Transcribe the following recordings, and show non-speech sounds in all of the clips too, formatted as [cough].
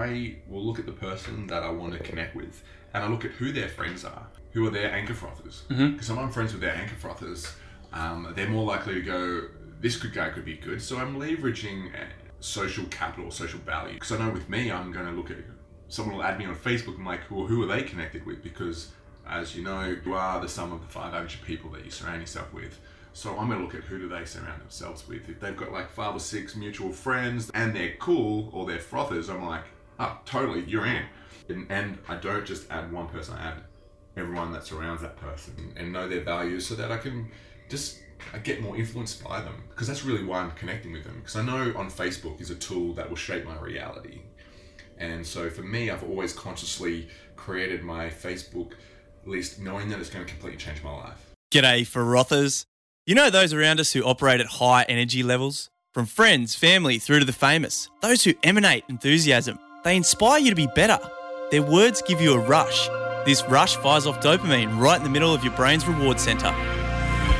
I will look at the person that I want to connect with, and I look at who their friends are, who are their anchor frothers. Because if I'm friends with their anchor frothers, um, they're more likely to go, this good guy could be good. So I'm leveraging uh, social capital, social value. Because I know with me, I'm going to look at someone will add me on Facebook. I'm like, well, who are they connected with? Because as you know, you are the sum of the five average people that you surround yourself with. So I'm gonna look at who do they surround themselves with. If they've got like five or six mutual friends and they're cool or they're frothers, I'm like, oh, totally, you're in. And, and I don't just add one person, I add everyone that surrounds that person and know their values so that I can just I get more influenced by them because that's really why I'm connecting with them because I know on Facebook is a tool that will shape my reality. And so for me, I've always consciously created my Facebook list knowing that it's going to completely change my life. G'day, frothers. You know those around us who operate at high energy levels? From friends, family, through to the famous. Those who emanate enthusiasm. They inspire you to be better. Their words give you a rush. This rush fires off dopamine right in the middle of your brain's reward center.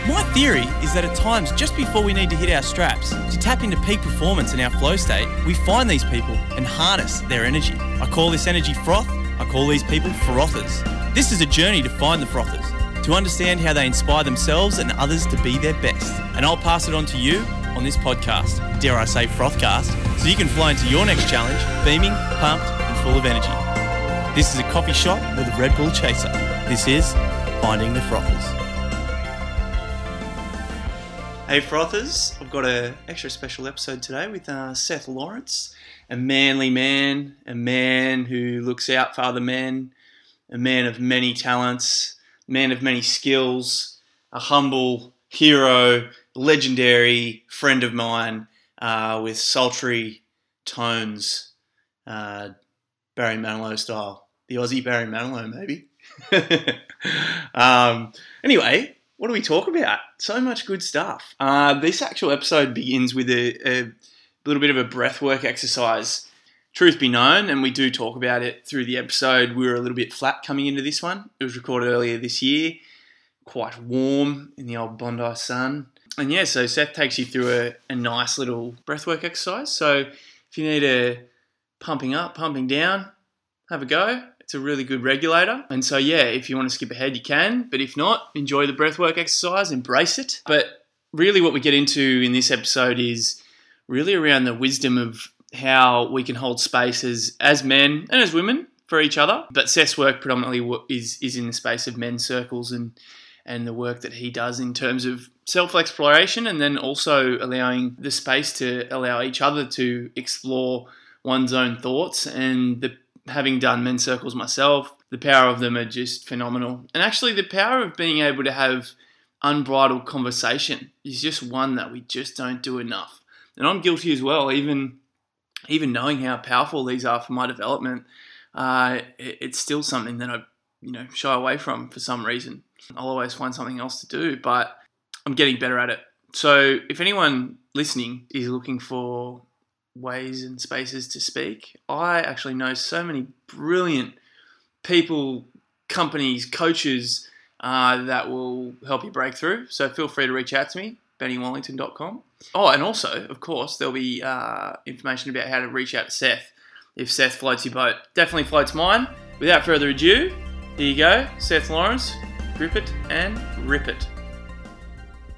My theory is that at times, just before we need to hit our straps, to tap into peak performance in our flow state, we find these people and harness their energy. I call this energy froth, I call these people frothers. This is a journey to find the frothers, to understand how they inspire themselves and others to be their best. And I'll pass it on to you on this podcast, dare I say Frothcast, so you can fly into your next challenge beaming, pumped, and full of energy. This is a coffee shop with a Red Bull chaser. This is Finding the Frothers. Hey Frothers, I've got an extra special episode today with uh, Seth Lawrence, a manly man, a man who looks out for other men, a man of many talents, man of many skills, a humble hero, legendary friend of mine uh, with sultry tones, uh, Barry Manilow style, the Aussie Barry Manilow maybe. [laughs] um, anyway, what do we talk about? So much good stuff. Uh, this actual episode begins with a, a little bit of a breathwork exercise. Truth be known, and we do talk about it through the episode, we were a little bit flat coming into this one. It was recorded earlier this year, quite warm in the old Bondi sun. And yeah, so Seth takes you through a, a nice little breathwork exercise. So if you need a pumping up, pumping down, have a go. It's a really good regulator. And so, yeah, if you want to skip ahead, you can. But if not, enjoy the breathwork exercise, embrace it. But really, what we get into in this episode is really around the wisdom of how we can hold spaces as, men and as women for each other. But Seth's work predominantly is, is in the space of men's circles and, and the work that he does in terms of self exploration and then also allowing the space to allow each other to explore one's own thoughts and the having done men's circles myself, the power of them are just phenomenal. And actually, the power of being able to have unbridled conversation is just one that we just don't do enough. And I'm guilty as well, even even knowing how powerful these are for my development. Uh, it, it's still something that I, you know, shy away from for some reason. I'll always find something else to do, but I'm getting better at it. So if anyone listening is looking for ways and spaces to speak. I actually know so many brilliant people, companies, coaches uh, that will help you break through. So feel free to reach out to me, bennywallington.com. Oh, and also, of course, there'll be uh, information about how to reach out to Seth if Seth floats your boat. Definitely floats mine. Without further ado, here you go, Seth Lawrence. Grip it and rip it.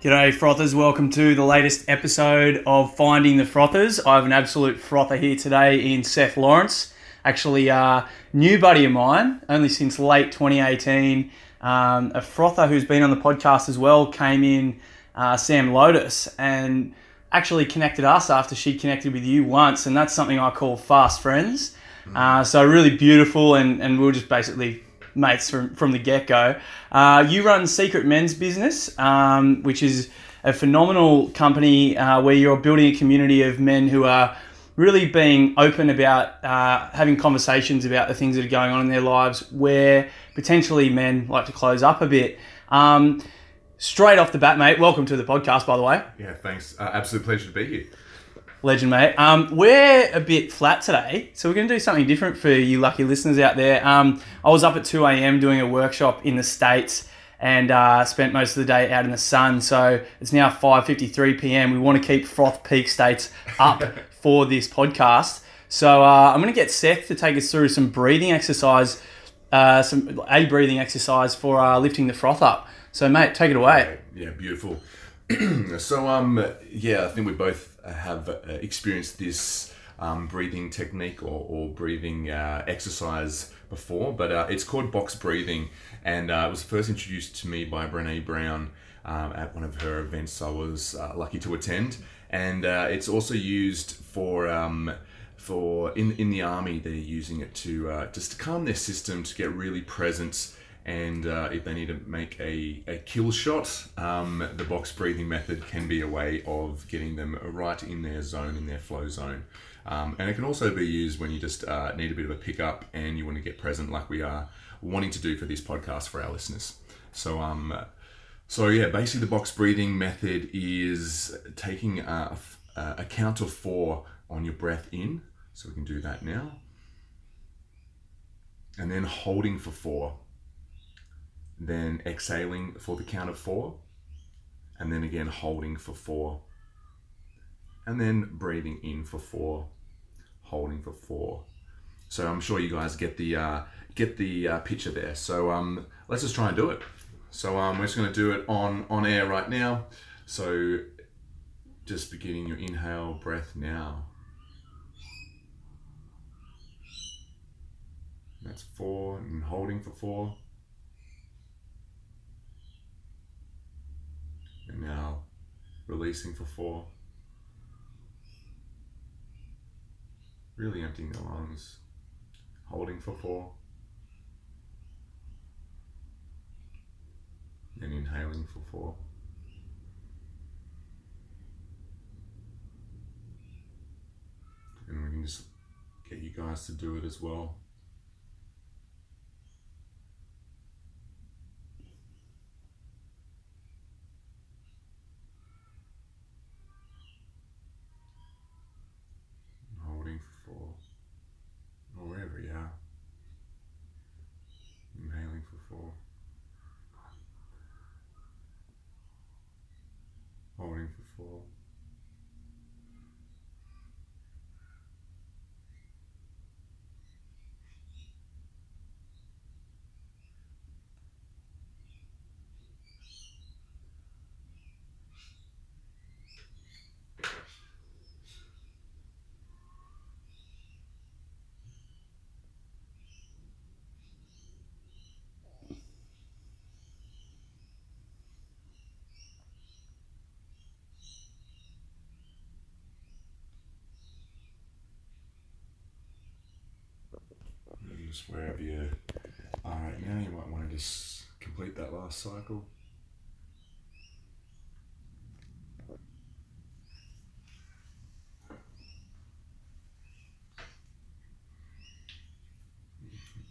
G'day, frothers. Welcome to the latest episode of Finding the Frothers. I have an absolute frother here today in Seth Lawrence. Actually, a uh, new buddy of mine, only since late 2018. Um, a frother who's been on the podcast as well came in, uh, Sam Lotus, and actually connected us after she connected with you once, and that's something I call fast friends. Uh, so really beautiful, and, and we we'll just basically mates from, from the get go. Uh, you run Secret Men's Business, um, which is a phenomenal company uh, where you're building a community of men who are really being open about uh, having conversations about the things that are going on in their lives where potentially men like to close up a bit. Um, straight off the bat, mate, welcome to the podcast, by the way. Yeah, thanks. Uh, absolute pleasure to be here. Legend, mate. Um, we're a bit flat today, so we're going to do something different for you lucky listeners out there. Um, I was up at 2 a.m. doing a workshop in the States and uh, spent most of the day out in the sun. So it's now 5.53 p.m. We want to keep Froth Peak States up [laughs] for this podcast. So uh, I'm going to get Seth to take us through some breathing exercise, uh, some a breathing exercise for uh, lifting the froth up. So mate, take it away. Yeah, beautiful. [clears throat] so um, yeah, I think we both have uh, experienced this um, breathing technique or, or breathing uh, exercise before, but uh, it's called box breathing, and uh, it was first introduced to me by Brene Brown um, at one of her events I was uh, lucky to attend, and uh, it's also used for. Um, for in, in the army, they're using it to just to calm their system, to get really present, and uh, if they need to make a, a kill shot, um, the box breathing method can be a way of getting them right in their zone, in their flow zone. Um, and it can also be used when you just uh, need a bit of a pickup and you want to get present, like we are wanting to do for this podcast for our listeners. So, um, so yeah, basically the box breathing method is taking a, a count of four on your breath in. So we can do that now. And then holding for four. Then exhaling for the count of four. And then again holding for four and then breathing in for four, holding for four. So I'm sure you guys get the uh, get the uh, picture there. So um, let's just try and do it. So um, we're just going to do it on on air right now. So just beginning your inhale breath now. That's four and holding for four. And now releasing for four. Really emptying the lungs, holding for four. And inhaling for four. And we can just get you guys to do it as well. Just wherever you are right now, you might want to just complete that last cycle.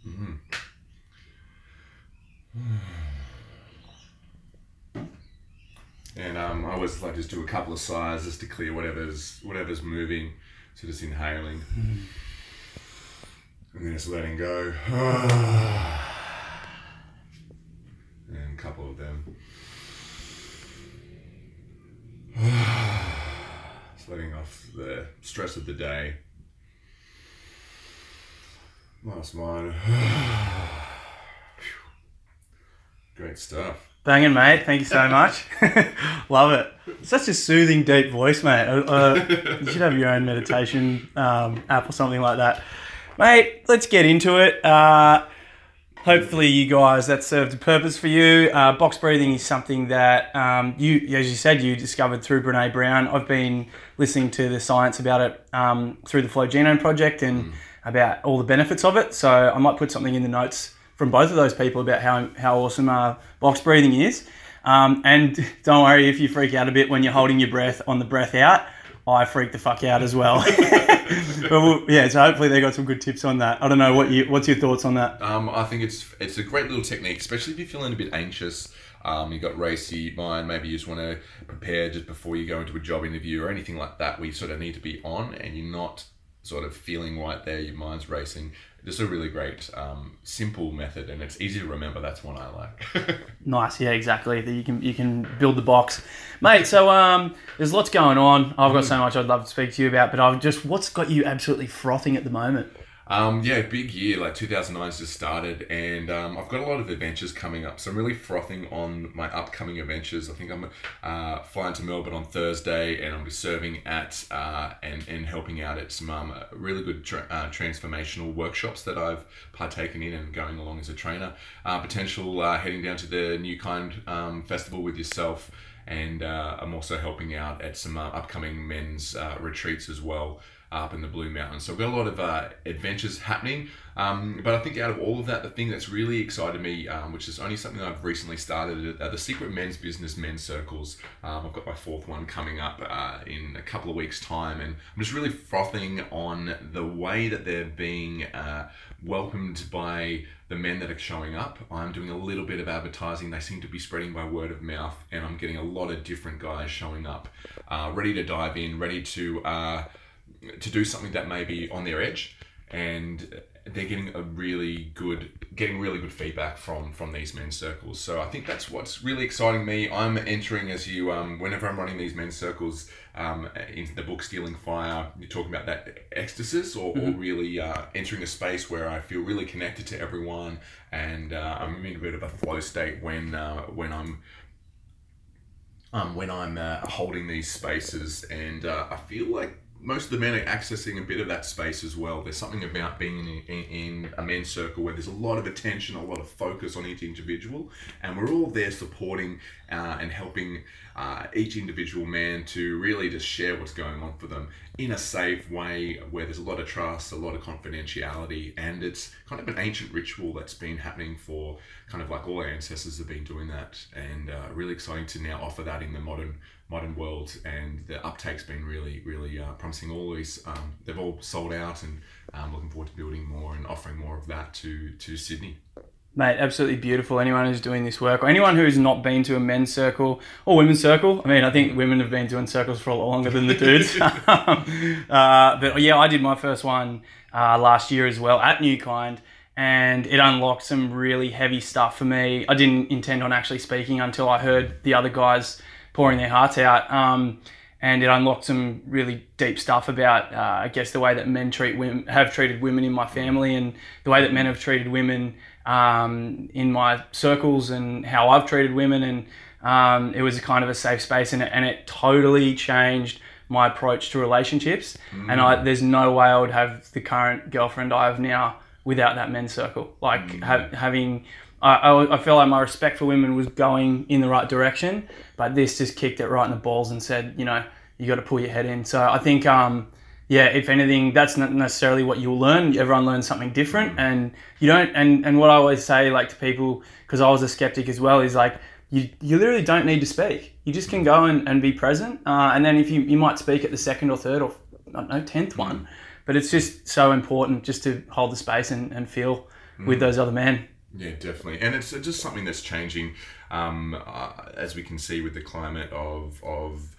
Mm-hmm. [sighs] And um, I always like just do a couple of sighs just to clear whatever's whatever's moving. So just inhaling. Mm-hmm. And then just letting go. [sighs] and a couple of them. [sighs] Just letting off the stress of the day. Last one. [sighs] Great stuff. Banging, mate. Thank you so [laughs] much. [laughs] Love it. Such a soothing, deep voice, mate. Uh, uh, you should have your own meditation um, app or something like that. Mate, let's get into it. Uh, hopefully, you guys that served a purpose for you. Uh, box breathing is something that um, you, as you said, you discovered through Brene Brown. I've been listening to the science about it um, through the Flow Genome Project and mm. about all the benefits of it. So I might put something in the notes from both of those people about how how awesome uh, box breathing is. Um, and [laughs] don't worry if you freak out a bit when you're holding your breath on the breath out. I freaked the fuck out as well. [laughs] but we'll, yeah, so hopefully they got some good tips on that. I don't know what you what's your thoughts on that. Um, I think it's it's a great little technique, especially if you're feeling a bit anxious. Um, you got racy mind, maybe you just want to prepare just before you go into a job interview or anything like that. We sort of need to be on, and you're not sort of feeling right there, your mind's racing. Just a really great, um, simple method, and it's easy to remember. That's one I like. [laughs] nice, yeah, exactly. You can you can build the box, mate. So um, there's lots going on. I've got so much I'd love to speak to you about, but I've just what's got you absolutely frothing at the moment? Um, yeah, big year. Like 2009's just started, and um, I've got a lot of adventures coming up. So I'm really frothing on my upcoming adventures. I think I'm uh, flying to Melbourne on Thursday, and I'll be serving at uh, and and helping out at some um, really good tra- uh, transformational workshops that I've partaken in and going along as a trainer. Uh, potential uh, heading down to the New Kind um, Festival with yourself and uh, I'm also helping out at some uh, upcoming men's uh, retreats as well up in the Blue Mountains. So I've got a lot of uh, adventures happening. Um, but I think out of all of that, the thing that's really excited me, um, which is only something I've recently started, are the Secret Men's Business Men's Circles. Um, I've got my fourth one coming up uh, in a couple of weeks' time, and I'm just really frothing on the way that they're being uh, welcomed by the men that are showing up. I'm doing a little bit of advertising. They seem to be spreading by word of mouth, and I'm getting a lot of different guys showing up, uh, ready to dive in, ready to uh, to do something that may be on their edge, and they're getting a really good getting really good feedback from from these men's circles so i think that's what's really exciting me i'm entering as you um, whenever i'm running these men's circles um, into the book stealing fire you're talking about that ecstasis or, mm-hmm. or really uh, entering a space where i feel really connected to everyone and uh, i'm in a bit of a flow state when uh, when i'm um, when I'm uh, holding these spaces, and uh, I feel like most of the men are accessing a bit of that space as well. There's something about being in, in, in, a men's circle where there's a lot of attention, a lot of focus on each individual, and we're all there supporting uh, and helping uh, each individual man to really just share what's going on for them in a safe way where there's a lot of trust, a lot of confidentiality, and it's kind of an ancient ritual that's been happening for kind of like all our ancestors have been doing that, and uh, really exciting to now offer that in the modern modern world, and the uptake's been really, really uh, promising. All these, um, they've all sold out, and I'm um, looking forward to building more and offering more of that to to Sydney. Mate, absolutely beautiful. Anyone who's doing this work, or anyone who's not been to a men's circle or women's circle. I mean, I think women have been doing circles for a lot longer than the dudes. [laughs] [laughs] uh, but yeah, I did my first one uh, last year as well at New Kind, and it unlocked some really heavy stuff for me. I didn't intend on actually speaking until I heard the other guys pouring their hearts out. Um, and it unlocked some really deep stuff about, uh, I guess, the way that men treat women, have treated women in my family, and the way that men have treated women um, in my circles, and how I've treated women. And um, it was kind of a safe space, and it, and it totally changed my approach to relationships. Mm. And I, there's no way I would have the current girlfriend I have now without that men's circle. Like mm. ha- having I, I, feel like my respect for women was going in the right direction, but this just kicked it right in the balls and said, you know, you got to pull your head in. So I think, um, yeah, if anything, that's not necessarily what you'll learn. Everyone learns something different, and you don't. And and what I always say, like to people, because I was a skeptic as well, is like you you literally don't need to speak. You just can go and, and be present, uh, and then if you you might speak at the second or third or I don't know tenth one, but it's just so important just to hold the space and, and feel mm. with those other men. Yeah, definitely, and it's just something that's changing, um, uh, as we can see with the climate of of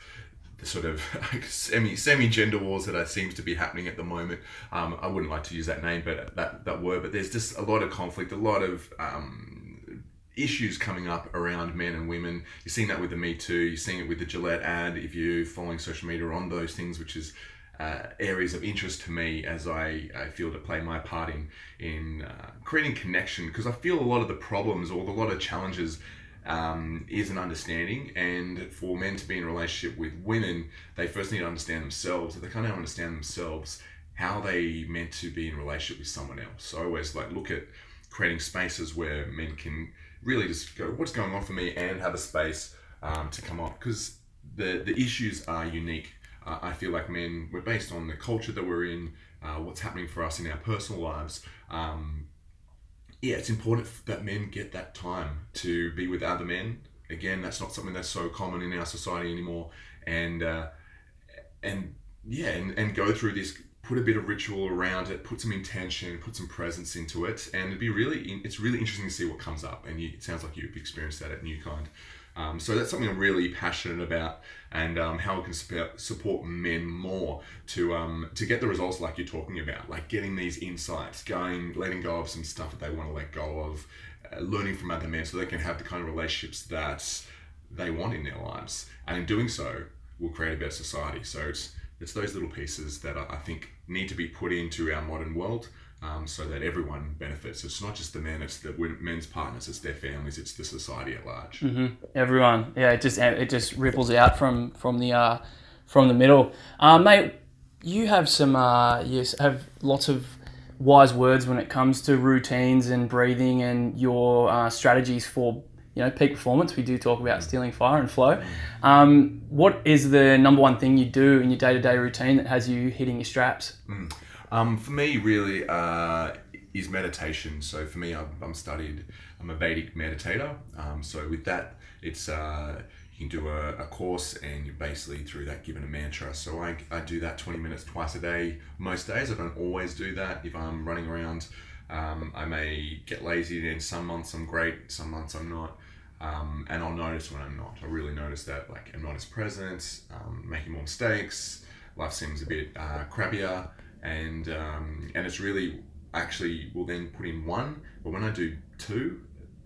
the sort of [laughs] semi semi gender wars that seems to be happening at the moment. Um, I wouldn't like to use that name, but that that word. But there's just a lot of conflict, a lot of um, issues coming up around men and women. You're seeing that with the Me Too. You're seeing it with the Gillette ad. If you're following social media on those things, which is uh, areas of interest to me as I, I feel to play my part in in uh, creating connection because I feel a lot of the problems or a lot of challenges um, is an understanding. And for men to be in relationship with women they first need to understand themselves. If they can't understand themselves how they meant to be in relationship with someone else? So I always like look at creating spaces where men can really just go what's going on for me? and have a space um, to come up because the the issues are unique uh, I feel like men, we're based on the culture that we're in, uh, what's happening for us in our personal lives. Um, yeah, it's important that men get that time to be with other men. Again, that's not something that's so common in our society anymore. And uh, and yeah, and, and go through this, put a bit of ritual around it, put some intention, put some presence into it, and it'd be really, it's really interesting to see what comes up. And you, it sounds like you've experienced that at New Kind. Um, so that's something I'm really passionate about, and um, how I can sp- support men more to um, to get the results like you're talking about, like getting these insights, going, letting go of some stuff that they want to let go of, uh, learning from other men, so they can have the kind of relationships that they want in their lives, and in doing so, we'll create a better society. So it's it's those little pieces that I think need to be put into our modern world um, so that everyone benefits. It's not just the men; it's the men's partners, it's their families, it's the society at large. Mm-hmm. Everyone, yeah, it just it just ripples out from from the uh, from the middle, uh, mate. You have some uh, yes, have lots of wise words when it comes to routines and breathing and your uh, strategies for you know peak performance. We do talk about mm. stealing fire and flow. Um, what is the number one thing you do in your day to day routine that has you hitting your straps? Mm. Um, for me, really, uh, is meditation. So for me, I'm, I'm studied. I'm a Vedic meditator. Um, so with that, it's uh, you can do a, a course, and you're basically through that given a mantra. So I, I do that 20 minutes twice a day. Most days, I don't always do that. If I'm running around, um, I may get lazy. And some months I'm great. Some months I'm not. Um, and I'll notice when I'm not. I really notice that like I'm not as present, um, making more mistakes. Life seems a bit uh, crappier and um, and it's really actually will then put in one, but when I do two,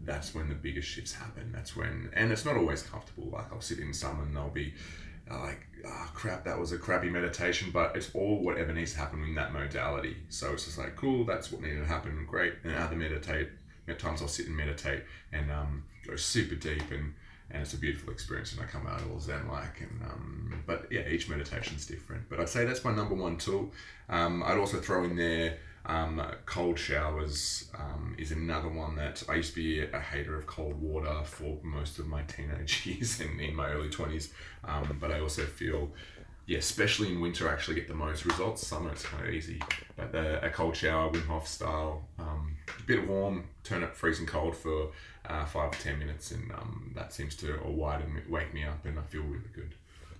that's when the biggest shifts happen. That's when, and it's not always comfortable. Like I'll sit in some and they'll be uh, like, oh crap, that was a crappy meditation, but it's all whatever needs to happen in that modality. So it's just like, cool, that's what needed to happen, great. And other meditate, at times I'll sit and meditate and um, go super deep and and it's a beautiful experience and I come out all zen like and um, but yeah each meditation's different. But I'd say that's my number one tool. Um, I'd also throw in there um, cold showers um, is another one that I used to be a hater of cold water for most of my teenage [laughs] years and in my early 20s um, but I also feel yeah, especially in winter, I actually get the most results. Summer, it's kind of easy. But the, a cold shower, Wim Hof style, um, a bit of warm, turn it freezing cold for uh, five to ten minutes, and um, that seems to or widen wake me up, and I feel really good.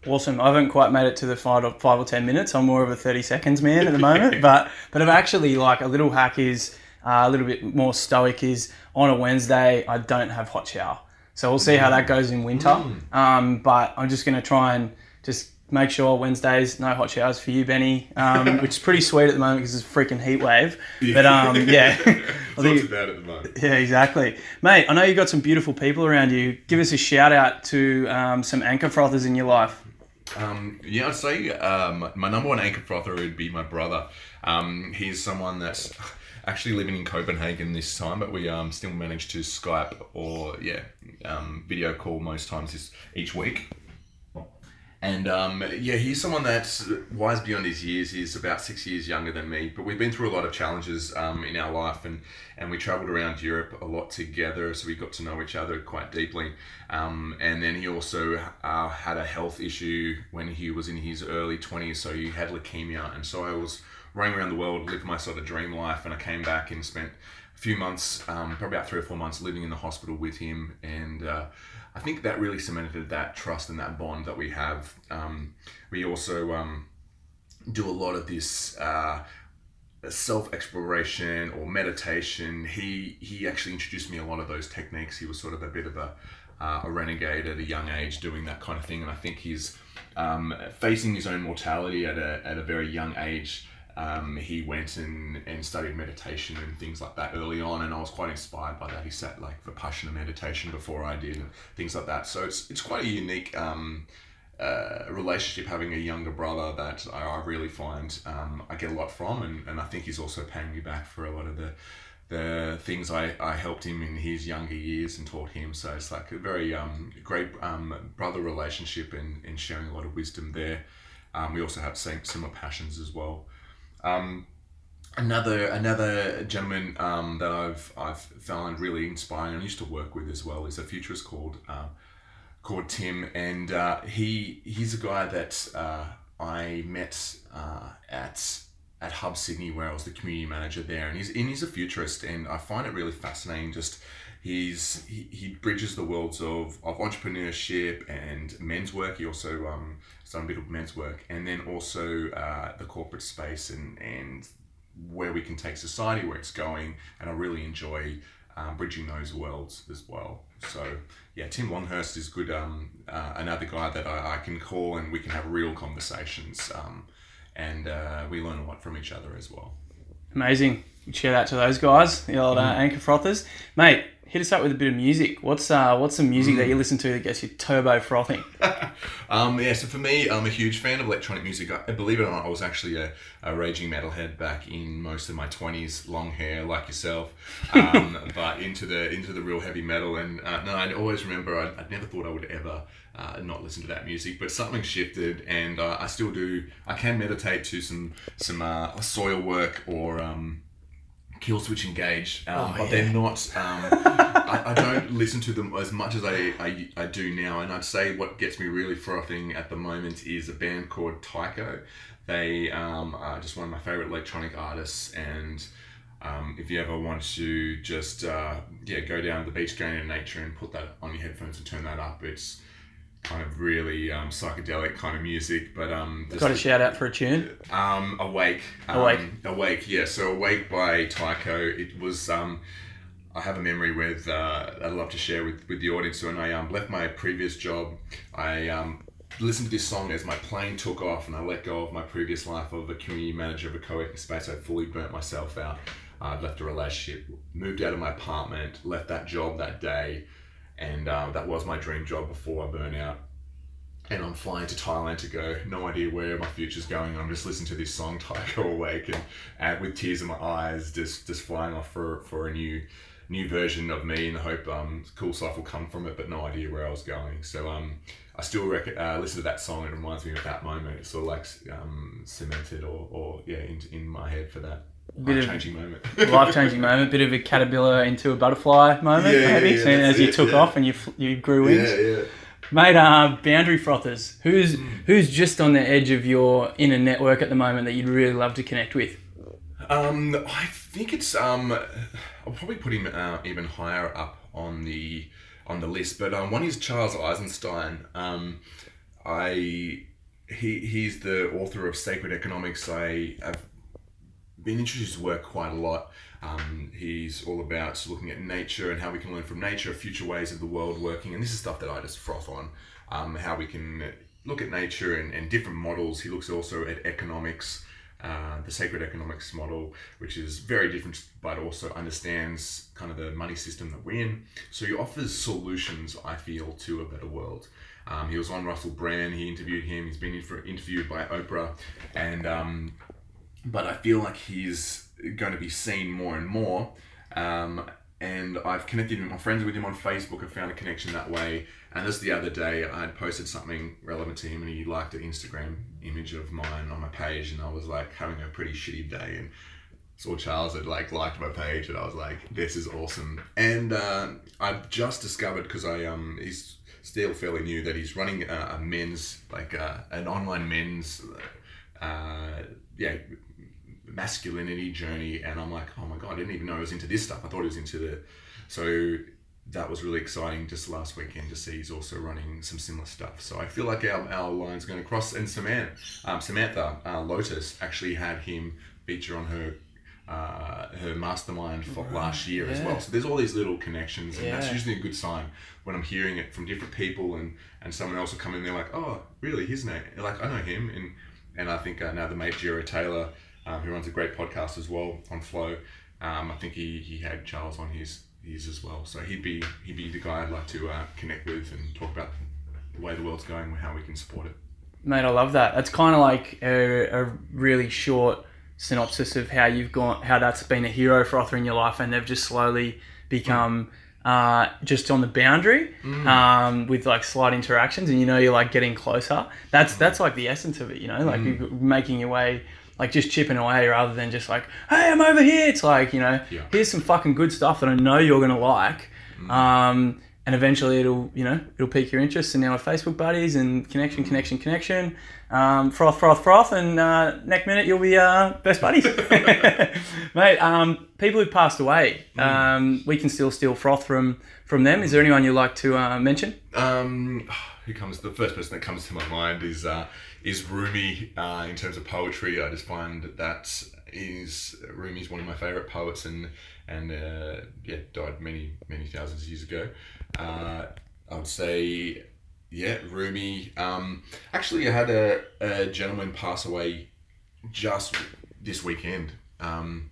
Awesome. I haven't quite made it to the five or, five or ten minutes. I'm more of a thirty seconds man at the moment, [laughs] but but I've actually like a little hack is uh, a little bit more stoic. Is on a Wednesday I don't have hot shower, so we'll see how that goes in winter. Mm. Um, but I'm just going to try and just make sure Wednesdays no hot showers for you, Benny, um, [laughs] which is pretty sweet at the moment because it's a freaking heat wave. But um, [laughs] yeah, [laughs] I think about at the moment. Yeah, exactly, mate. I know you've got some beautiful people around you. Give us a shout out to um, some anchor frothers in your life. Um, yeah, I'd say um, my number one anchor frother would be my brother. Um, he's someone that's actually living in Copenhagen this time, but we um, still manage to Skype or yeah, um, video call most times this, each week. And um, yeah, he's someone that's wise beyond his years. He's about six years younger than me, but we've been through a lot of challenges um, in our life, and and we travelled around Europe a lot together, so we got to know each other quite deeply. Um, and then he also uh, had a health issue when he was in his early twenties, so he had leukemia, and so I was running around the world, living my sort of dream life, and I came back and spent a few months, um, probably about three or four months, living in the hospital with him, and. Uh, I think that really cemented that trust and that bond that we have. Um, we also um, do a lot of this uh, self exploration or meditation. He he actually introduced me a lot of those techniques. He was sort of a bit of a uh, a renegade at a young age doing that kind of thing, and I think he's um, facing his own mortality at a at a very young age um, he went and, and studied meditation and things like that early on, and I was quite inspired by that. He sat like Vipassana meditation before I did, and things like that. So it's it's quite a unique um, uh, relationship having a younger brother that I, I really find um, I get a lot from, and, and I think he's also paying me back for a lot of the the things I, I helped him in his younger years and taught him. So it's like a very um, great um, brother relationship and, and sharing a lot of wisdom there. Um, we also have same similar passions as well. Um, another another gentleman um, that I've I've found really inspiring and used to work with as well is a futurist called uh, called Tim, and uh, he he's a guy that uh, I met uh, at at Hub Sydney where I was the community manager there, and he's and he's a futurist, and I find it really fascinating. Just he's he, he bridges the worlds of, of entrepreneurship and men's work. He also um, done a bit of men's work, and then also uh, the corporate space and and where we can take society, where it's going. And I really enjoy um, bridging those worlds as well. So yeah, Tim Longhurst is good. Um, uh, another guy that I, I, can call and we can have real conversations, um, and uh, we learn a lot from each other as well. Amazing. Share that to those guys, the old uh, mm. anchor frothers, mate hit us up with a bit of music. What's uh, what's some music mm. that you listen to that gets you turbo frothing? [laughs] um, yeah, so for me, I'm a huge fan of electronic music. I, believe it or not, I was actually a, a raging metalhead back in most of my 20s, long hair like yourself, um, [laughs] but into the into the real heavy metal. And uh, no, I always remember I, I never thought I would ever uh, not listen to that music, but something shifted, and uh, I still do. I can meditate to some some uh, Soilwork or. Um, Killswitch Engage, um, oh, but yeah. they're not. Um, I, I, don't [laughs] listen to them as much as I, I, I, do now, and I'd say what gets me really frothing at the moment is a band called Tycho. They um, are just one of my favorite electronic artists, and um, if you ever want to just uh, yeah go down the beach, going in nature, and put that on your headphones and turn that up, it's kind of really um, psychedelic kind of music. But um, got a shout out for a tune. Um, Awake. Um, Awake. Awake. Yeah. So Awake by Tycho. It was. Um, I have a memory with uh, I'd love to share with, with the audience. So when I um, left my previous job, I um, listened to this song as my plane took off, and I let go of my previous life of a community manager of a co-working space. I fully burnt myself out. I'd left a relationship, moved out of my apartment, left that job that day and uh, that was my dream job before I burn out. And I'm flying to Thailand to go, no idea where my future's going. I'm just listening to this song, Tycho Awake, and, and with tears in my eyes, just just flying off for, for a new new version of me in the hope um, cool stuff will come from it, but no idea where I was going. So um, I still rec- uh, listen to that song. It reminds me of that moment. It's sort of like um, cemented or, or yeah, in, in my head for that bit life changing moment. [laughs] life changing moment, bit of a caterpillar into a butterfly moment, yeah, maybe. Yeah, as you took yeah. off and you you grew wings. Yeah, yeah. Mate, uh, boundary frothers. Who's mm. who's just on the edge of your inner network at the moment that you'd really love to connect with? Um, I think it's um, I'll probably put him uh, even higher up on the on the list, but um, one is Charles Eisenstein. Um, I he he's the author of Sacred Economics. I have been introduced to work quite a lot. Um, he's all about looking at nature and how we can learn from nature, future ways of the world working, and this is stuff that I just froth on. Um, how we can look at nature and, and different models. He looks also at economics, uh, the sacred economics model, which is very different, but also understands kind of the money system that we're in. So he offers solutions, I feel, to a better world. Um, he was on Russell Brand. He interviewed him. He's been for interviewed by Oprah, and um, but I feel like he's going to be seen more and more. Um, and I've connected with my friends with him on Facebook. I found a connection that way. And just the other day, I had posted something relevant to him, and he liked an Instagram image of mine on my page, and I was like having a pretty shitty day, and saw Charles had like liked my page, and I was like, "This is awesome." And uh, I've just discovered because I um he's still fairly new that he's running a, a men's like uh, an online men's uh, yeah masculinity journey, and I'm like, oh my god, I didn't even know I was into this stuff. I thought he was into the so that was really exciting just last weekend to see he's also running some similar stuff. So I feel like our, our line's going to cross. And Samantha, um, Samantha uh, Lotus actually had him feature on her uh, her mastermind for right. last year yeah. as well. So there's all these little connections, and yeah. that's usually a good sign when I'm hearing it from different people, and and someone else will come in. They're like, oh, really? His name? Like I know him, and and I think uh, now the mate Jiro Taylor um, who runs a great podcast as well on Flow. Um, I think he, he had Charles on his his as well. So he'd be he'd be the guy I'd like to uh, connect with and talk about the way the world's going and how we can support it. Mate, I love that. It's kind of like a, a really short synopsis of how you've gone, how that's been a hero frother in your life, and they've just slowly become. Uh, just on the boundary mm. um, with like slight interactions and you know you're like getting closer that's mm. that's like the essence of it you know like mm. making your way like just chipping away rather than just like, hey, I'm over here. It's like, you know, yeah. here's some fucking good stuff that I know you're going to like. Mm. Um, and eventually it'll, you know, it'll pique your interest. And now we're Facebook buddies and connection, mm. connection, connection. Um, froth, froth, froth. And uh, next minute you'll be uh, best buddies. [laughs] Mate, um, people who've passed away, mm. um, we can still steal froth from, from them. Is there anyone you'd like to uh, mention? Um, who comes, the first person that comes to my mind is uh, is Rumi uh, in terms of poetry. I just find that is is Rumi's one of my favorite poets, and and uh, yeah, died many many thousands of years ago. Uh, I would say, yeah, Rumi. Um, actually, I had a, a gentleman pass away just this weekend, um,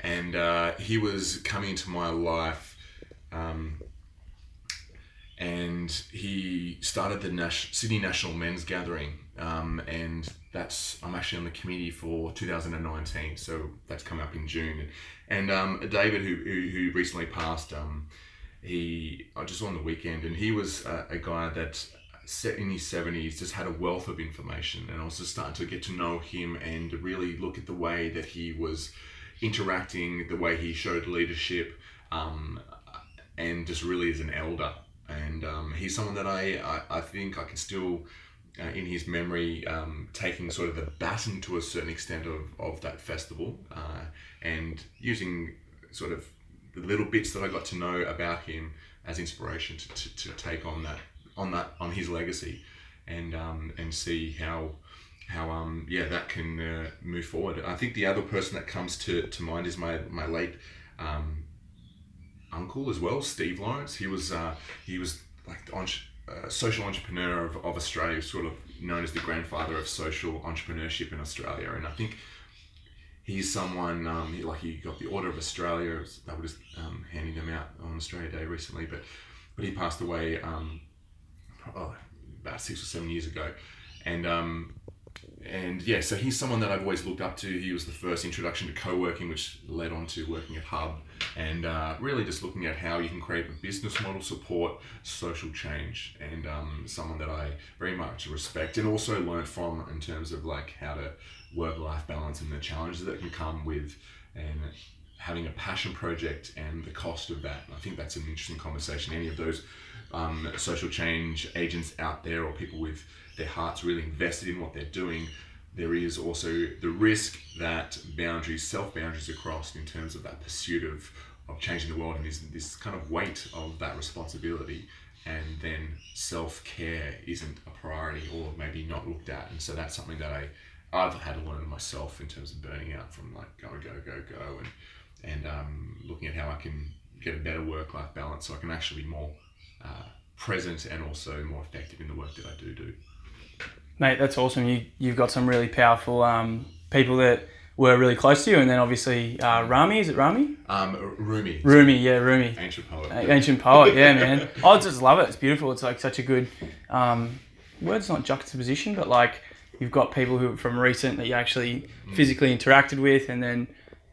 and uh, he was coming into my life. Um, and he started the Nash- Sydney National Men's Gathering, um, and that's I'm actually on the committee for 2019, so that's coming up in June. And um, David, who, who, who recently passed, um, he I just saw on the weekend, and he was a, a guy that set in his 70s just had a wealth of information, and I was just starting to get to know him and really look at the way that he was interacting, the way he showed leadership, um, and just really as an elder and um, he's someone that I, I, I think I can still uh, in his memory um, taking sort of the baton to a certain extent of, of that festival uh, and using sort of the little bits that I got to know about him as inspiration to, to, to take on that on that on his legacy and um, and see how how um yeah that can uh, move forward. I think the other person that comes to, to mind is my my late um, uncle as well, Steve Lawrence. He was uh, he was like the uh, social entrepreneur of, of Australia, sort of known as the grandfather of social entrepreneurship in Australia. And I think he's someone um, he, like he got the Order of Australia. They were just um, handing them out on Australia Day recently, but but he passed away um, oh, about six or seven years ago, and um, and yeah, so he's someone that I've always looked up to. He was the first introduction to co-working, which led on to working at Hub, and uh, really just looking at how you can create a business model support social change, and um, someone that I very much respect and also learned from in terms of like how to work-life balance and the challenges that can come with and having a passion project and the cost of that. I think that's an interesting conversation. Any of those um, social change agents out there or people with their hearts really invested in what they're doing, there is also the risk that boundaries, self boundaries are crossed in terms of that pursuit of, of changing the world and this, this kind of weight of that responsibility. And then self care isn't a priority or maybe not looked at. And so that's something that I, I've had to learn myself in terms of burning out from like go, go, go, go, and, and um, looking at how I can get a better work life balance so I can actually be more uh, present and also more effective in the work that I do do. Mate, that's awesome. You you've got some really powerful um, people that were really close to you, and then obviously uh, Rami. Is it Rami? Um, Rumi. Rumi, yeah, Rumi. Ancient poet. Ancient poet, yeah, man. [laughs] I just love it. It's beautiful. It's like such a good um, word's not juxtaposition, but like you've got people who from recent that you actually mm. physically interacted with, and then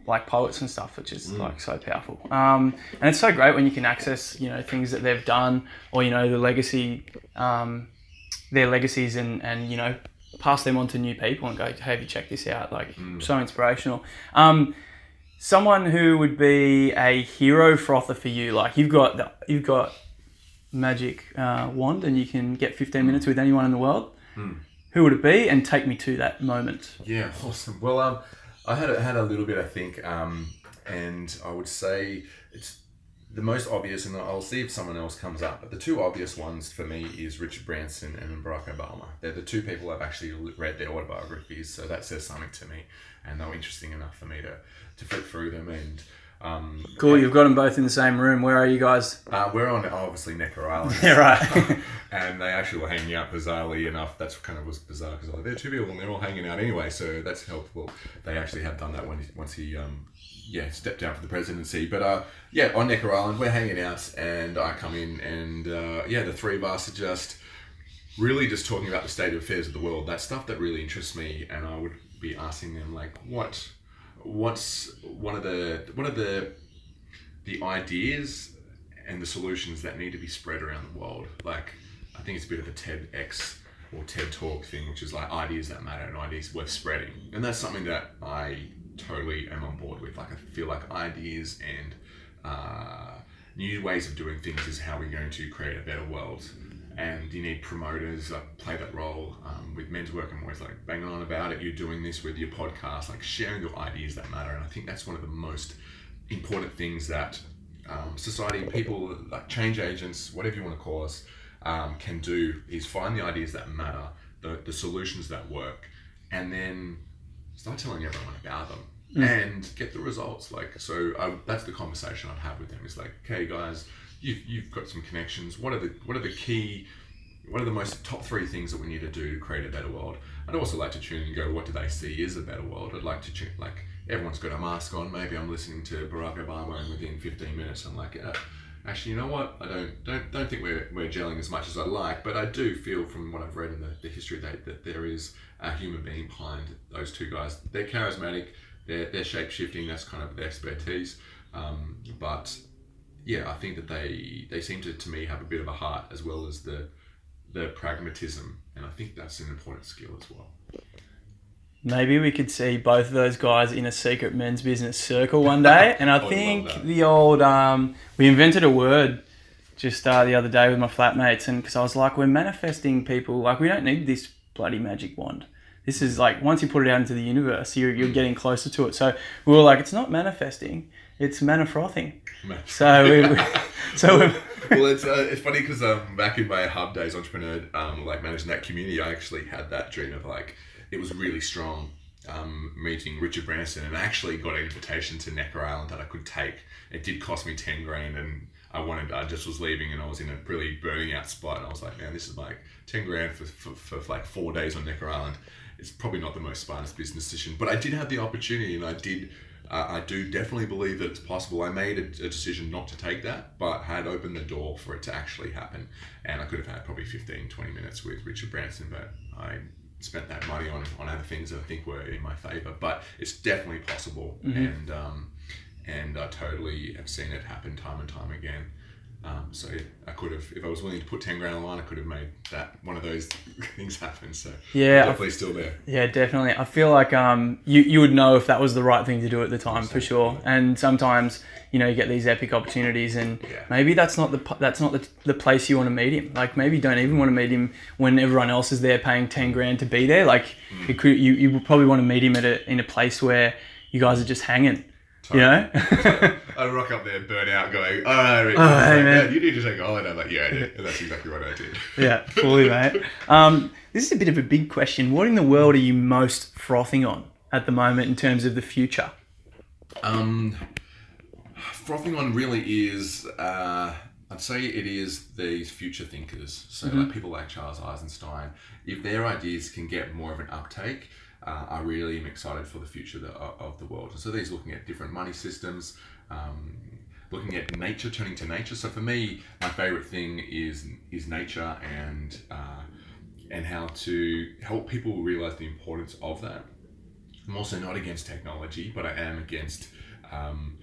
like poets and stuff, which is mm. like so powerful. Um, and it's so great when you can access, you know, things that they've done or you know the legacy um, their legacies and, and you know pass them on to new people and go, hey, have you checked this out? Like mm. so inspirational. Um, someone who would be a hero frother for you, like you've got the, you've got magic uh, wand and you can get 15 minutes with anyone in the world. Mm. Who would it be? And take me to that moment. Yeah, [laughs] awesome. Well, um, I had a, had a little bit, I think, um, and I would say it's the most obvious, and I'll see if someone else comes up, but the two obvious ones for me is Richard Branson and Barack Obama. They're the two people I've actually read their autobiographies, so that says something to me, and they were interesting enough for me to, to flick through them. And um, cool, you've got them both in the same room. Where are you guys? Uh, we're on obviously Necker Island. [laughs] yeah, right. [laughs] and they actually were hanging out bizarrely enough. That's kind of was bizarre because like, they're two people and they're all hanging out anyway, so that's helpful. They actually have done that when he, once he um, yeah, stepped down for the presidency. But uh, yeah, on Necker Island, we're hanging out, and I come in, and uh, yeah, the three of us are just really just talking about the state of affairs of the world. That stuff that really interests me, and I would be asking them like, what, what's one of the one of the the ideas and the solutions that need to be spread around the world? Like, I think it's a bit of a TEDx or TED Talk thing, which is like ideas that matter and ideas worth spreading, and that's something that I totally am on board with. Like I feel like ideas and uh, new ways of doing things is how we're going to create a better world. And you need promoters that play that role. Um, with men's work, I'm always like banging on about it. You're doing this with your podcast, like sharing your ideas that matter. And I think that's one of the most important things that um, society, people, like change agents, whatever you want to call us, um, can do is find the ideas that matter, the, the solutions that work, and then start telling everyone about them and get the results. Like, so I, that's the conversation I'd have with them. Is like, okay, guys, you've, you've got some connections. What are the what are the key what are the most top three things that we need to do to create a better world? I'd also like to tune and go, what do they see is a better world? I'd like to tune, like, everyone's got a mask on. Maybe I'm listening to Barack Obama, and within 15 minutes, I'm like, uh, actually, you know what? I don't don't don't think we're, we're gelling as much as I'd like, but I do feel from what I've read in the, the history that, that there is a human being behind those two guys. They're charismatic, they're, they're shape shifting, that's kind of their expertise. Um, but yeah, I think that they they seem to, to me have a bit of a heart as well as the the pragmatism, and I think that's an important skill as well. Maybe we could see both of those guys in a secret men's business circle one day. [laughs] And I, I think the old, um, we invented a word just uh, the other day with my flatmates, and because I was like, we're manifesting people, like, we don't need this bloody magic wand. This is like, once you put it out into the universe, you're, you're getting closer to it. So we were like, it's not manifesting, it's manifrothing. So, we, [laughs] so we, well, it's uh, it's funny because um, back in my hub days, entrepreneur, um, like managing that community, I actually had that dream of like it was really strong. Um, meeting Richard Branson and I actually got an invitation to Necker Island that I could take. It did cost me ten grand, and I wanted. I just was leaving, and I was in a really burning out spot, and I was like, man, this is like ten grand for, for, for like four days on Necker Island. It's probably not the most smartest business decision, but I did have the opportunity, and I did uh, I do definitely believe that it's possible. I made a, a, decision not to take that, but had opened the door for it to actually happen. And I could have had probably 15, 20 minutes with Richard Branson, but I spent that money on, on other things that I think were in my favor. But it's definitely possible. Mm-hmm. And, um, and I totally have seen it happen time and time again. Um, so I could have, if I was willing to put ten grand on the line, I could have made that one of those [laughs] things happen. So yeah, definitely still there. Yeah, definitely. I feel like um, you you would know if that was the right thing to do at the time for sure. And sometimes you know you get these epic opportunities, and Yeah. maybe that's not the that's not the, the place you want to meet him. Like maybe you don't even want to meet him when everyone else is there paying ten grand to be there. Like Mm. it could you you would probably want to meet him at a in a place where you guys are just hanging. You [laughs] know. I rock up there, burn out, going, oh, Rick, Oh, hey, like, man. you need to take a holiday. I'm like, yeah, I did. And that's exactly what I did. Yeah, fully, mate. [laughs] Um, this is a bit of a big question. What in the world are you most frothing on at the moment in terms of the future? Um, frothing on really is, uh, I'd say it is these future thinkers. So like people like Charles Eisenstein, if their ideas can get more of an uptake, uh, I really am excited for the future of the world. And so these looking at different money systems, um, looking at nature, turning to nature. So for me, my favorite thing is is nature and uh, and how to help people realize the importance of that. I'm also not against technology, but I am against um,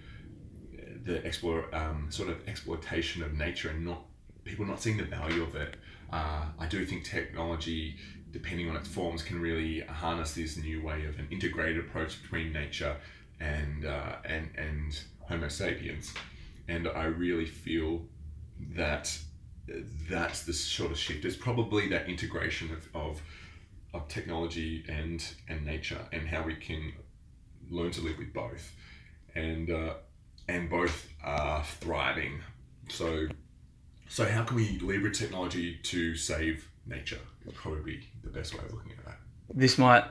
the explore, um, sort of exploitation of nature and not people not seeing the value of it. Uh, I do think technology, depending on its forms, can really harness this new way of an integrated approach between nature and uh, and and Homo sapiens, and I really feel that that's the sort of shift. It's probably that integration of, of of technology and and nature and how we can learn to live with both. And uh, and both are thriving. So so how can we leverage technology to save nature? Probably the best way of looking at that This might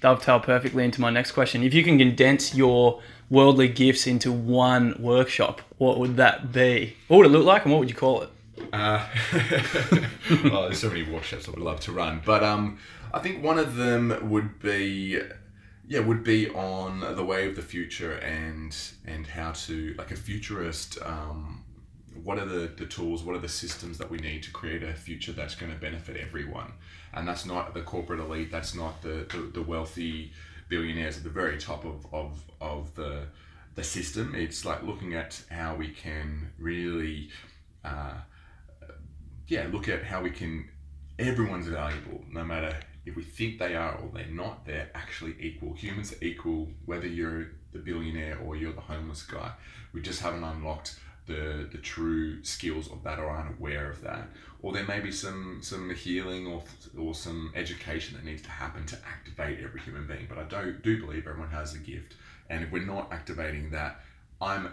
dovetail perfectly into my next question. If you can condense your worldly gifts into one workshop, what would that be? What would it look like and what would you call it? Uh, [laughs] oh, there's so many workshops I would love to run, but um, I think one of them would be, yeah, would be on the way of the future and and how to like a futurist. Um, what are the, the tools? What are the systems that we need to create a future that's going to benefit everyone? And that's not the corporate elite. That's not the the, the wealthy billionaires at the very top of of, of the the system. It's like looking at how we can really. Uh, yeah, look at how we can. Everyone's valuable, no matter if we think they are or they're not. They're actually equal. Humans are equal, whether you're the billionaire or you're the homeless guy. We just haven't unlocked the the true skills of that or aren't aware of that. Or there may be some some healing or or some education that needs to happen to activate every human being. But I do do believe everyone has a gift, and if we're not activating that, I'm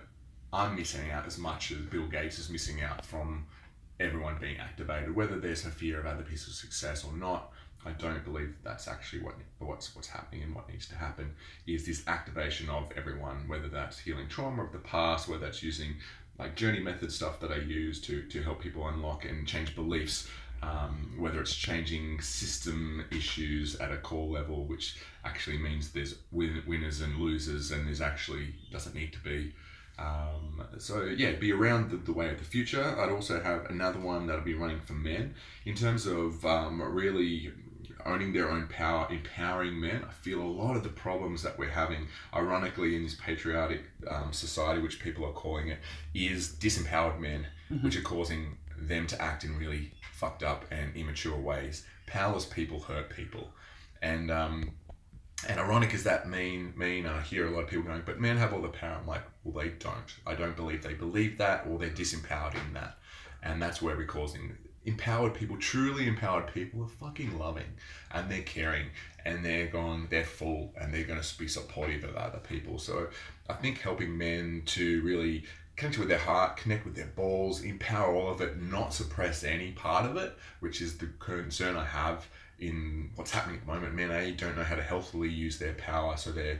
I'm missing out as much as Bill Gates is missing out from everyone being activated, whether there's a fear of other people's success or not. I don't believe that's actually what what's what's happening and what needs to happen is this activation of everyone, whether that's healing trauma of the past, whether that's using like journey method stuff that I use to to help people unlock and change beliefs. Um, whether it's changing system issues at a core level, which actually means there's win- winners and losers, and there's actually doesn't need to be. Um, so yeah, be around the, the way of the future. I'd also have another one that'll be running for men in terms of um, really owning their own power, empowering men. I feel a lot of the problems that we're having, ironically, in this patriotic um, society, which people are calling it, is disempowered men, mm-hmm. which are causing them to act in really fucked up and immature ways. Powerless people hurt people, and um, and ironic is that mean mean I hear a lot of people going, but men have all the power. I'm like, well, they don't. I don't believe they believe that, or they're disempowered in that, and that's where we're causing empowered people, truly empowered people, are fucking loving and they're caring and they're going, they're full and they're going to be supportive of other people. So I think helping men to really connect with their heart, connect with their balls, empower all of it, not suppress any part of it, which is the concern I have in what's happening at the moment. Men A don't know how to healthily use their power, so they're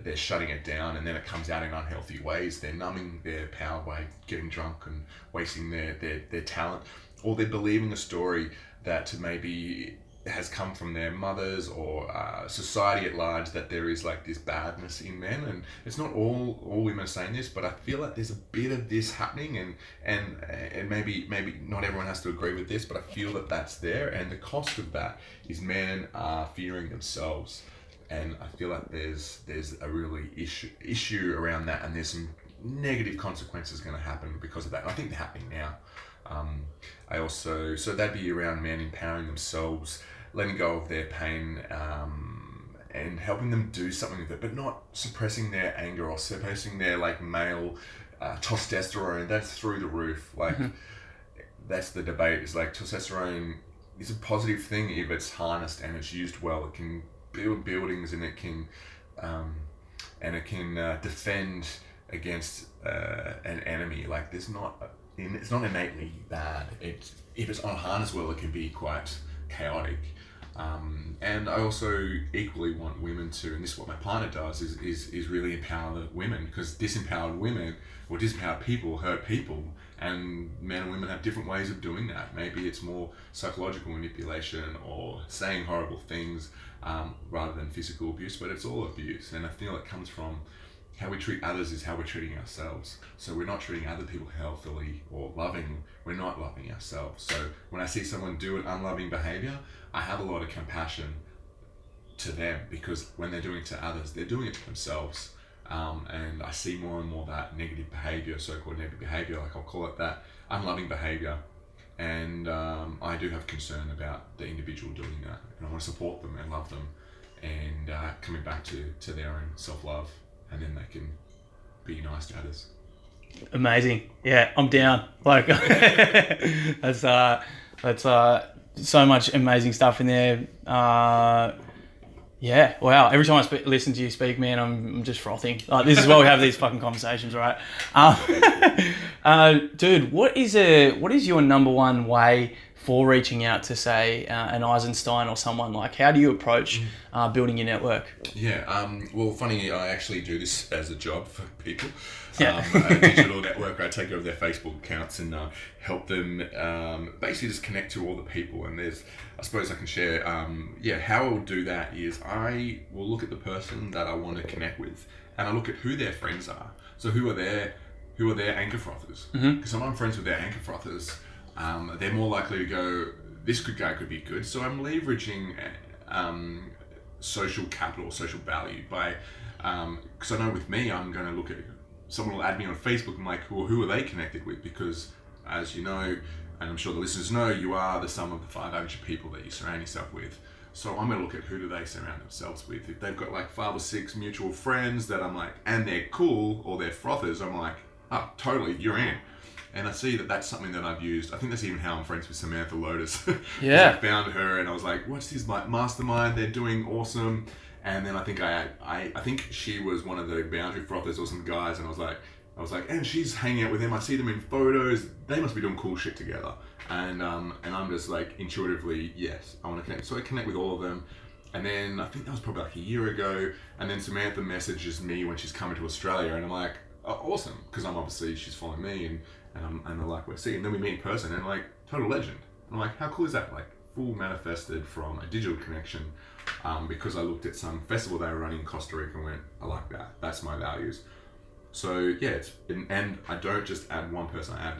they're shutting it down and then it comes out in unhealthy ways. They're numbing their power by getting drunk and wasting their, their, their talent or they're believing a story that maybe has come from their mothers or uh, society at large that there is like this badness in men. And it's not all all women are saying this but i feel like there's a bit of this happening and and and maybe maybe not everyone has to agree with this but i feel that that's there. And the cost of that is men are fearing themselves. And i feel like there's there's a really issue issue around that and there's some negative consequences going to happen because of that and i think they're happening now um, I also, so that'd be around men empowering themselves, letting go of their pain, um, and helping them do something with it, but not suppressing their anger or suppressing their like male uh, testosterone. That's through the roof. Like, mm-hmm. that's the debate. Is like testosterone is a positive thing if it's harnessed and it's used well. It can build buildings and it can, um, and it can uh, defend against uh, an enemy. Like, there's not it's not innately bad. It's if it's on harness well, it can be quite chaotic. Um, and I also equally want women to, and this is what my partner does, is, is, is really empower the women because disempowered women or disempowered people hurt people, and men and women have different ways of doing that. Maybe it's more psychological manipulation or saying horrible things um, rather than physical abuse, but it's all abuse, and I feel it comes from how we treat others is how we're treating ourselves. So we're not treating other people healthily or loving, we're not loving ourselves. So when I see someone do an unloving behavior, I have a lot of compassion to them because when they're doing it to others, they're doing it to themselves. Um, and I see more and more that negative behavior, so called negative behavior, like I'll call it that, unloving behavior. And um, I do have concern about the individual doing that. And I want to support them and love them and uh, coming back to, to their own self love and then they can be nice to others. Amazing. Yeah, I'm down. Like [laughs] that's uh that's uh so much amazing stuff in there. Uh yeah, wow. Every time I listen to you speak, man, I'm, I'm just frothing. Like, this is why we have these fucking conversations, right? Um, [laughs] uh, dude, what is a what is your number one way for reaching out to say uh, an Eisenstein or someone like how do you approach mm. uh, building your network yeah um, well funny I actually do this as a job for people yeah. um, a digital network I take over their Facebook accounts and uh, help them um, basically just connect to all the people and there's I suppose I can share um, yeah how I will do that is I will look at the person that I want to connect with and I look at who their friends are so who are their who are their anchor frothers because mm-hmm. I'm friends with their anchor frothers um, they're more likely to go, this good guy could be good. So I'm leveraging um, social capital, social value by, because um, I know with me, I'm going to look at, someone will add me on Facebook and like, well, who are they connected with? Because as you know, and I'm sure the listeners know, you are the sum of the five average people that you surround yourself with. So I'm going to look at who do they surround themselves with. If they've got like five or six mutual friends that I'm like, and they're cool or they're frothers, I'm like, oh, totally, you're in. And I see that that's something that I've used. I think that's even how I'm friends with Samantha Lotus. [laughs] Yeah. I found her and I was like, what's this like mastermind? They're doing awesome. And then I think I, I, I think she was one of the boundary frothers or some guys, and I was like, I was like, and she's hanging out with him. I see them in photos. They must be doing cool shit together. And um, and I'm just like intuitively, yes, I want to connect. So I connect with all of them. And then I think that was probably like a year ago. And then Samantha messages me when she's coming to Australia, and I'm like, oh, awesome, because I'm obviously she's following me, and and I'm and I like we're seeing. And then we meet in person, and like total legend. And I'm like, how cool is that? Like full manifested from a digital connection, um, because I looked at some festival they were running in Costa Rica and went, I like that. That's my values. So yeah, and I don't just add one person. I add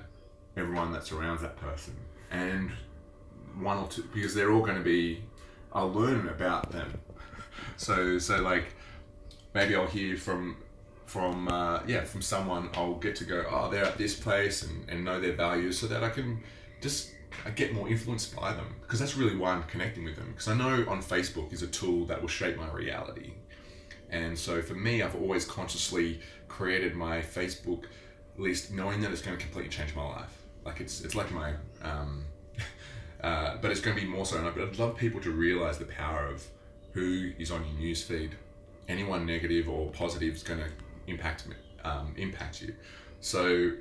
everyone that surrounds that person, and one or two because they're all going to be. I'll learn about them. [laughs] So so like maybe I'll hear from from uh, yeah from someone I'll get to go oh they're at this place and, and know their values so that I can just I get more influenced by them because that's really why I'm connecting with them because I know on Facebook is a tool that will shape my reality. And so for me I've always consciously created my Facebook list knowing that it's going to completely change my life. Like it's it's like my um, [laughs] uh, but it's going to be more so and I'd love people to realize the power of who is on your newsfeed. Anyone negative or positive is going to impact um, impact you. So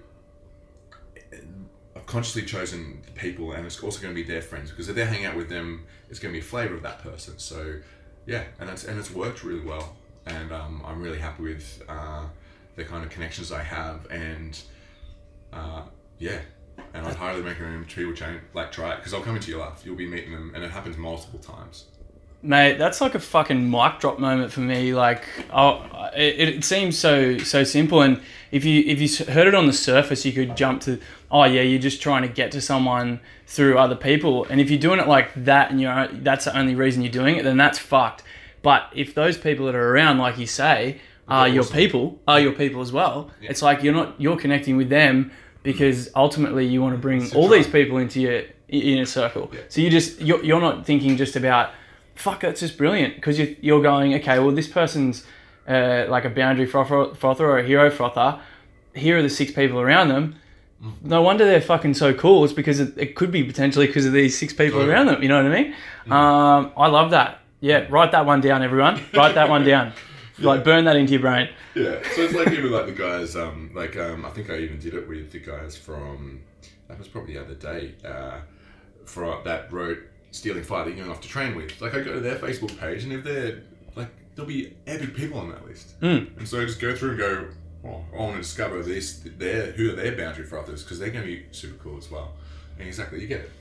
consciously chosen people, and it's also going to be their friends because if they're hanging out with them, it's going to be a flavor of that person. So yeah, and it's and it's worked really well, and um, I'm really happy with uh, the kind of connections I have, and uh, yeah. And I'd highly recommend people change, like try it because I'll come into your life. You'll be meeting them, and it happens multiple times. Mate, that's like a fucking mic drop moment for me. Like, oh, it, it seems so so simple, and if you if you heard it on the surface, you could jump to, oh yeah, you're just trying to get to someone through other people, and if you're doing it like that, and you're that's the only reason you're doing it, then that's fucked. But if those people that are around, like you say, are your people, are your people as well, Yeah. it's like you're not you're connecting with them because ultimately you want to bring all these people into your inner circle. Yeah. So you just you're, you're not thinking just about fuck that's just brilliant. Because you, you're going okay well this person's uh, like a boundary frother, frother or a hero frother here are the six people around them. No wonder they're fucking so cool. It's because it, it could be potentially because of these six people around them you know what i mean? Um, i love that. Yeah write that one down everyone. Write that one down. [laughs] Like burn that into your brain. Yeah, so it's like even like the guys, um, like um, I think I even did it with the guys from that was probably the other day, uh, for that wrote stealing fire that you're going off to train with. Like I go to their Facebook page, and if they're like, there'll be epic people on that list, Mm. and so I just go through and go, oh, I want to discover this, their who are their boundary frothers because they're going to be super cool as well. And exactly, you get it.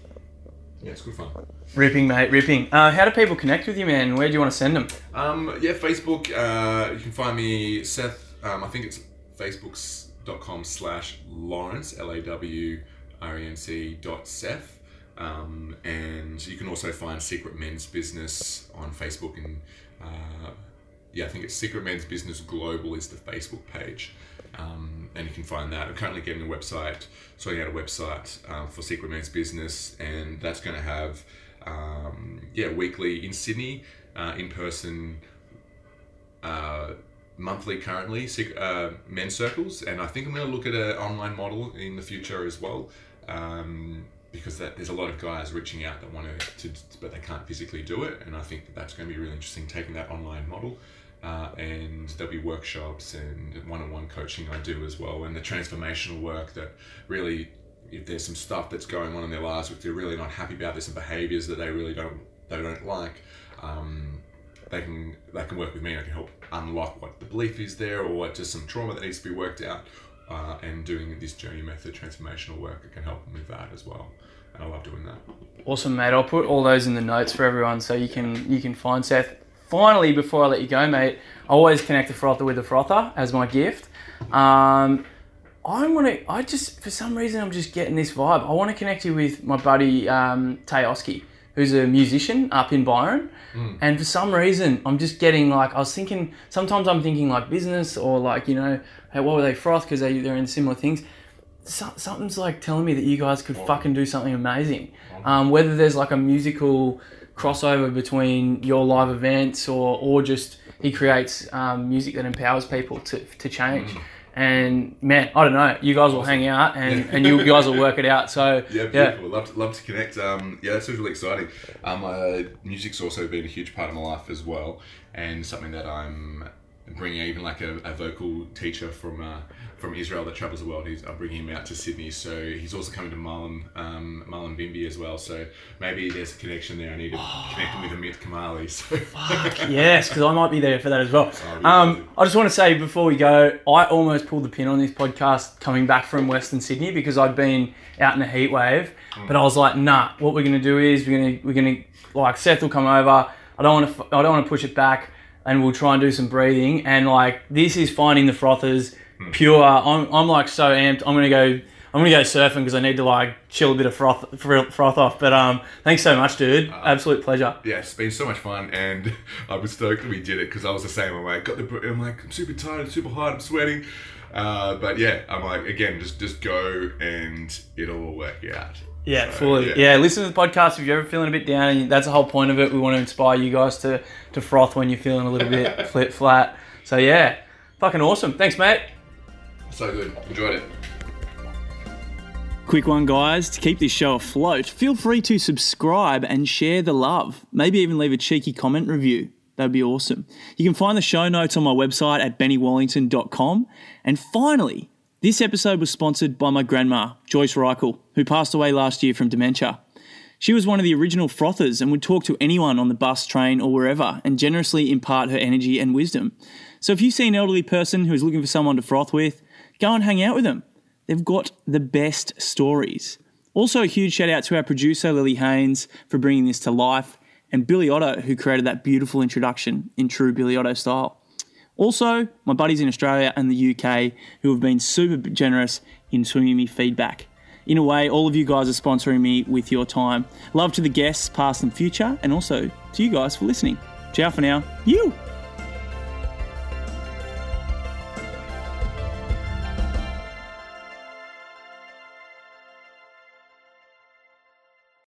Yeah, it's good fun. ripping mate ripping uh, how do people connect with you man where do you want to send them Um, yeah, Facebook. Uh, you can find me, Seth. Um, I think it's facebooks.com slash Lawrence, L A W R E N C dot Seth. Um, and you can also find Secret Men's Business on Facebook. And uh, yeah, I think it's Secret Men's Business Global is the Facebook page. Um, and you can find that. I'm currently getting a website, sorting out a website um, for Secret Men's Business, and that's going to have, um, yeah, weekly in Sydney, uh, in person, uh, monthly currently, uh, men's circles, and I think I'm going to look at an online model in the future as well. Um, because that, there's a lot of guys reaching out that want to, to, but they can't physically do it, and I think that that's going to be really interesting taking that online model. Uh, and there'll be workshops and one-on-one coaching I do as well, and the transformational work that really, if there's some stuff that's going on in their lives, if they're really not happy about, there's some behaviours that they really don't they don't like, um, they can they can work with me. I can help unlock what the belief is there, or what just some trauma that needs to be worked out. Uh, and doing this journey method transformational work, it can help them with that as well. And I love doing that. Awesome, mate. I'll put all those in the notes for everyone so you can you can find Seth. Finally, before I let you go, mate, I always connect a frother with a frother as my gift. Um, I want to. I just for some reason I'm just getting this vibe. I want to connect you with my buddy um, Tay Oski, who's a musician up in Byron. And for some reason, I'm just getting like I was thinking. Sometimes I'm thinking like business or like you know, hey, what were they froth because they they're in similar things so, something's like telling me that you guys could fucking do something amazing. Um, whether there's like a musical crossover between your live events or, or just he creates um, music that empowers people to, to change. And man, I don't know. You guys will hang out and, and you guys will work it out. So [laughs] Yeah, yeah, beautiful. Love to, love to connect. Um, yeah, that's really exciting. Um, uh, music's also been a huge part of my life as well, and something that I'm bringing even like a, a vocal teacher from uh, from Israel that travels the world. He's, I'm bringing him out to Sydney, so he's also coming to Mullum, um, Mullumbimby as well. So maybe there's a connection there. I need to connect him with Amit Kamali. So. yes, because I might be there for that as well. Oh, Um. I just want to say before we go, I almost pulled the pin on this podcast coming back from Western Sydney because I'd been out in a heat wave, Mm. but I was like, nah. What we're gonna do is we're gonna we're gonna like Seth will come over. I don't want to I don't want to push it back, and we'll try and do some breathing. And like this is finding the frothers Mm. pure. I'm I'm like so amped. I'm gonna go. I'm gonna go surfing because I need to like chill a bit of froth froth off. But um, thanks so much, dude. Absolute pleasure. yeah, it's been so much fun, and [laughs] I was stoked that we did it because I was the same. I'm like, got the, I'm like, I'm super tired, super hot, I'm sweating, uh, but yeah, I'm like, again, just just go and it'll all work out. Yeah, So, fully. Yeah. listen to the podcast if you're ever feeling a bit down. And that's the whole point of it. We want to inspire you guys to to froth when you're feeling a little bit [laughs] flit flat. So yeah, fucking awesome. Thanks, mate. So good, enjoyed it. Quick one, guys. To keep this show afloat, feel free to subscribe and share the love. Maybe even leave a cheeky comment review. That'd be awesome. You can find the show notes on my website at bennywallington.com. And finally, this episode was sponsored by my grandma, Joyce Reichel, who passed away last year from dementia. She was one of the original frothers and would talk to anyone on the bus, train, or wherever and generously impart her energy and wisdom. So if you see an elderly person who is looking for someone to froth with, go and hang out with them. They've got the best stories. Also, a huge shout out to our producer, Lily Haynes, for bringing this to life, and Billy Otto, who created that beautiful introduction in true Billy Otto style. Also, my buddies in Australia and the UK who have been super generous in swinging me feedback. In a way, all of you guys are sponsoring me with your time. Love to the guests, past and future, and also to you guys for listening. Ciao for now. You!